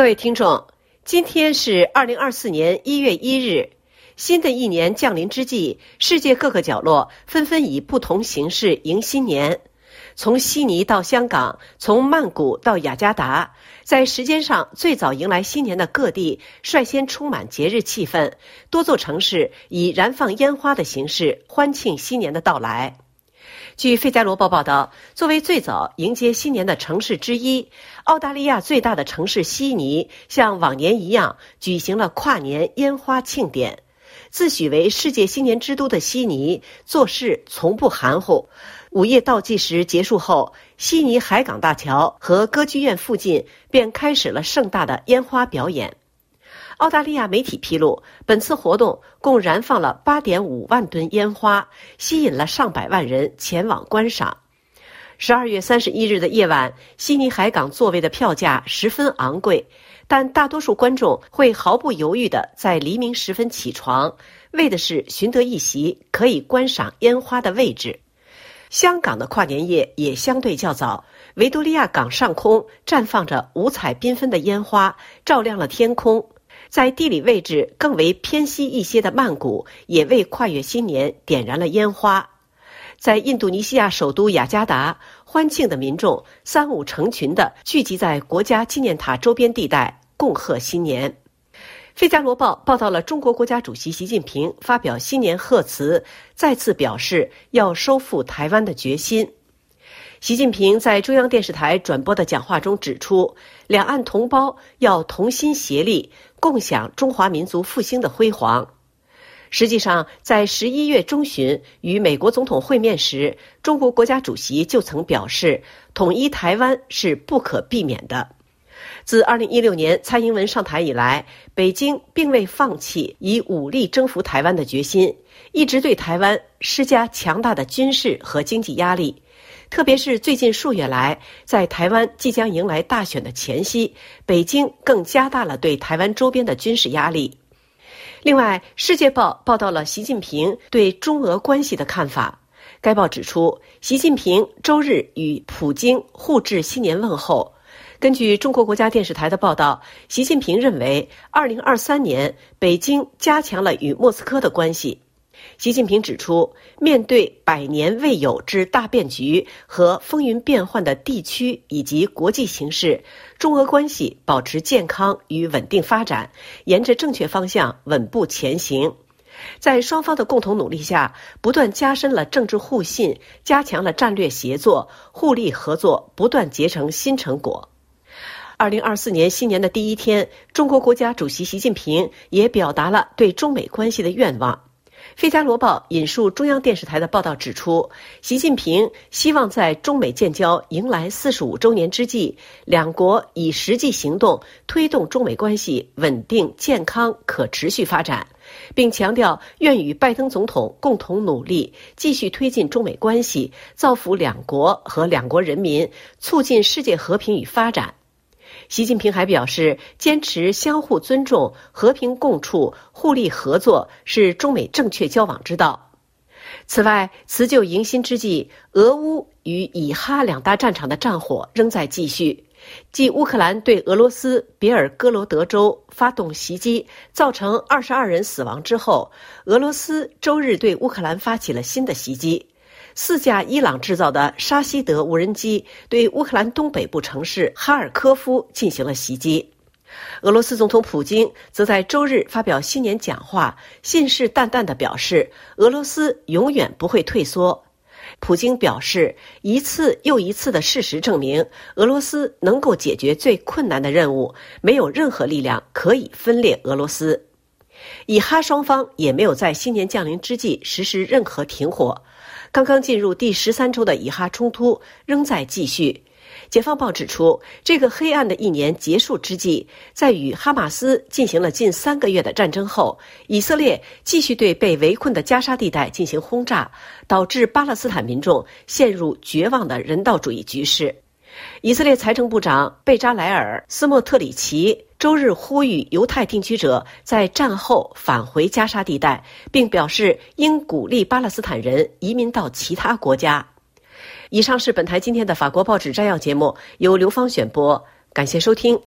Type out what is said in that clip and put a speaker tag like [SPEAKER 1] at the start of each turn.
[SPEAKER 1] 各位听众，今天是二零二四年一月一日，新的一年降临之际，世界各个角落纷纷以不同形式迎新年。从悉尼到香港，从曼谷到雅加达，在时间上最早迎来新年的各地，率先充满节日气氛。多座城市以燃放烟花的形式欢庆新年的到来。据《费加罗报》报道，作为最早迎接新年的城市之一，澳大利亚最大的城市悉尼像往年一样举行了跨年烟花庆典。自诩为世界新年之都的悉尼，做事从不含糊。午夜倒计时结束后，悉尼海港大桥和歌剧院附近便开始了盛大的烟花表演。澳大利亚媒体披露，本次活动共燃放了8.5万吨烟花，吸引了上百万人前往观赏。十二月三十一日的夜晚，悉尼海港座位的票价十分昂贵，但大多数观众会毫不犹豫地在黎明时分起床，为的是寻得一席可以观赏烟花的位置。香港的跨年夜也相对较早，维多利亚港上空绽放着五彩缤纷的烟花，照亮了天空。在地理位置更为偏西一些的曼谷，也为跨越新年点燃了烟花。在印度尼西亚首都雅加达，欢庆的民众三五成群的聚集在国家纪念塔周边地带，共贺新年。《费加罗报》报道了中国国家主席习近平发表新年贺词，再次表示要收复台湾的决心。习近平在中央电视台转播的讲话中指出，两岸同胞要同心协力，共享中华民族复兴的辉煌。实际上，在十一月中旬与美国总统会面时，中国国家主席就曾表示，统一台湾是不可避免的。自二零一六年蔡英文上台以来，北京并未放弃以武力征服台湾的决心，一直对台湾施加强大的军事和经济压力。特别是最近数月来，在台湾即将迎来大选的前夕，北京更加大了对台湾周边的军事压力。另外，《世界报》报道了习近平对中俄关系的看法。该报指出，习近平周日与普京互致新年问候。根据中国国家电视台的报道，习近平认为，二零二三年北京加强了与莫斯科的关系。习近平指出，面对百年未有之大变局和风云变幻的地区以及国际形势，中俄关系保持健康与稳定发展，沿着正确方向稳步前行。在双方的共同努力下，不断加深了政治互信，加强了战略协作，互利合作，不断结成新成果。二零二四年新年的第一天，中国国家主席习近平也表达了对中美关系的愿望。《费加罗报》引述中央电视台的报道指出，习近平希望在中美建交迎来四十五周年之际，两国以实际行动推动中美关系稳定、健康、可持续发展，并强调愿与拜登总统共同努力，继续推进中美关系，造福两国和两国人民，促进世界和平与发展。习近平还表示，坚持相互尊重、和平共处、互利合作是中美正确交往之道。此外，辞旧迎新之际，俄乌与以哈两大战场的战火仍在继续。继乌克兰对俄罗斯别尔哥罗德州发动袭击，造成二十二人死亡之后，俄罗斯周日对乌克兰发起了新的袭击。四架伊朗制造的沙希德无人机对乌克兰东北部城市哈尔科夫进行了袭击。俄罗斯总统普京则在周日发表新年讲话，信誓旦旦地表示，俄罗斯永远不会退缩。普京表示，一次又一次的事实证明，俄罗斯能够解决最困难的任务，没有任何力量可以分裂俄罗斯。以哈双方也没有在新年降临之际实施任何停火。刚刚进入第十三周的以哈冲突仍在继续。解放报指出，这个黑暗的一年结束之际，在与哈马斯进行了近三个月的战争后，以色列继续对被围困的加沙地带进行轰炸，导致巴勒斯坦民众陷入绝望的人道主义局势。以色列财政部长贝扎莱尔·斯莫特里奇周日呼吁犹太定居者在战后返回加沙地带，并表示应鼓励巴勒斯坦人移民到其他国家。以上是本台今天的法国报纸摘要节目，由刘芳选播，感谢收听。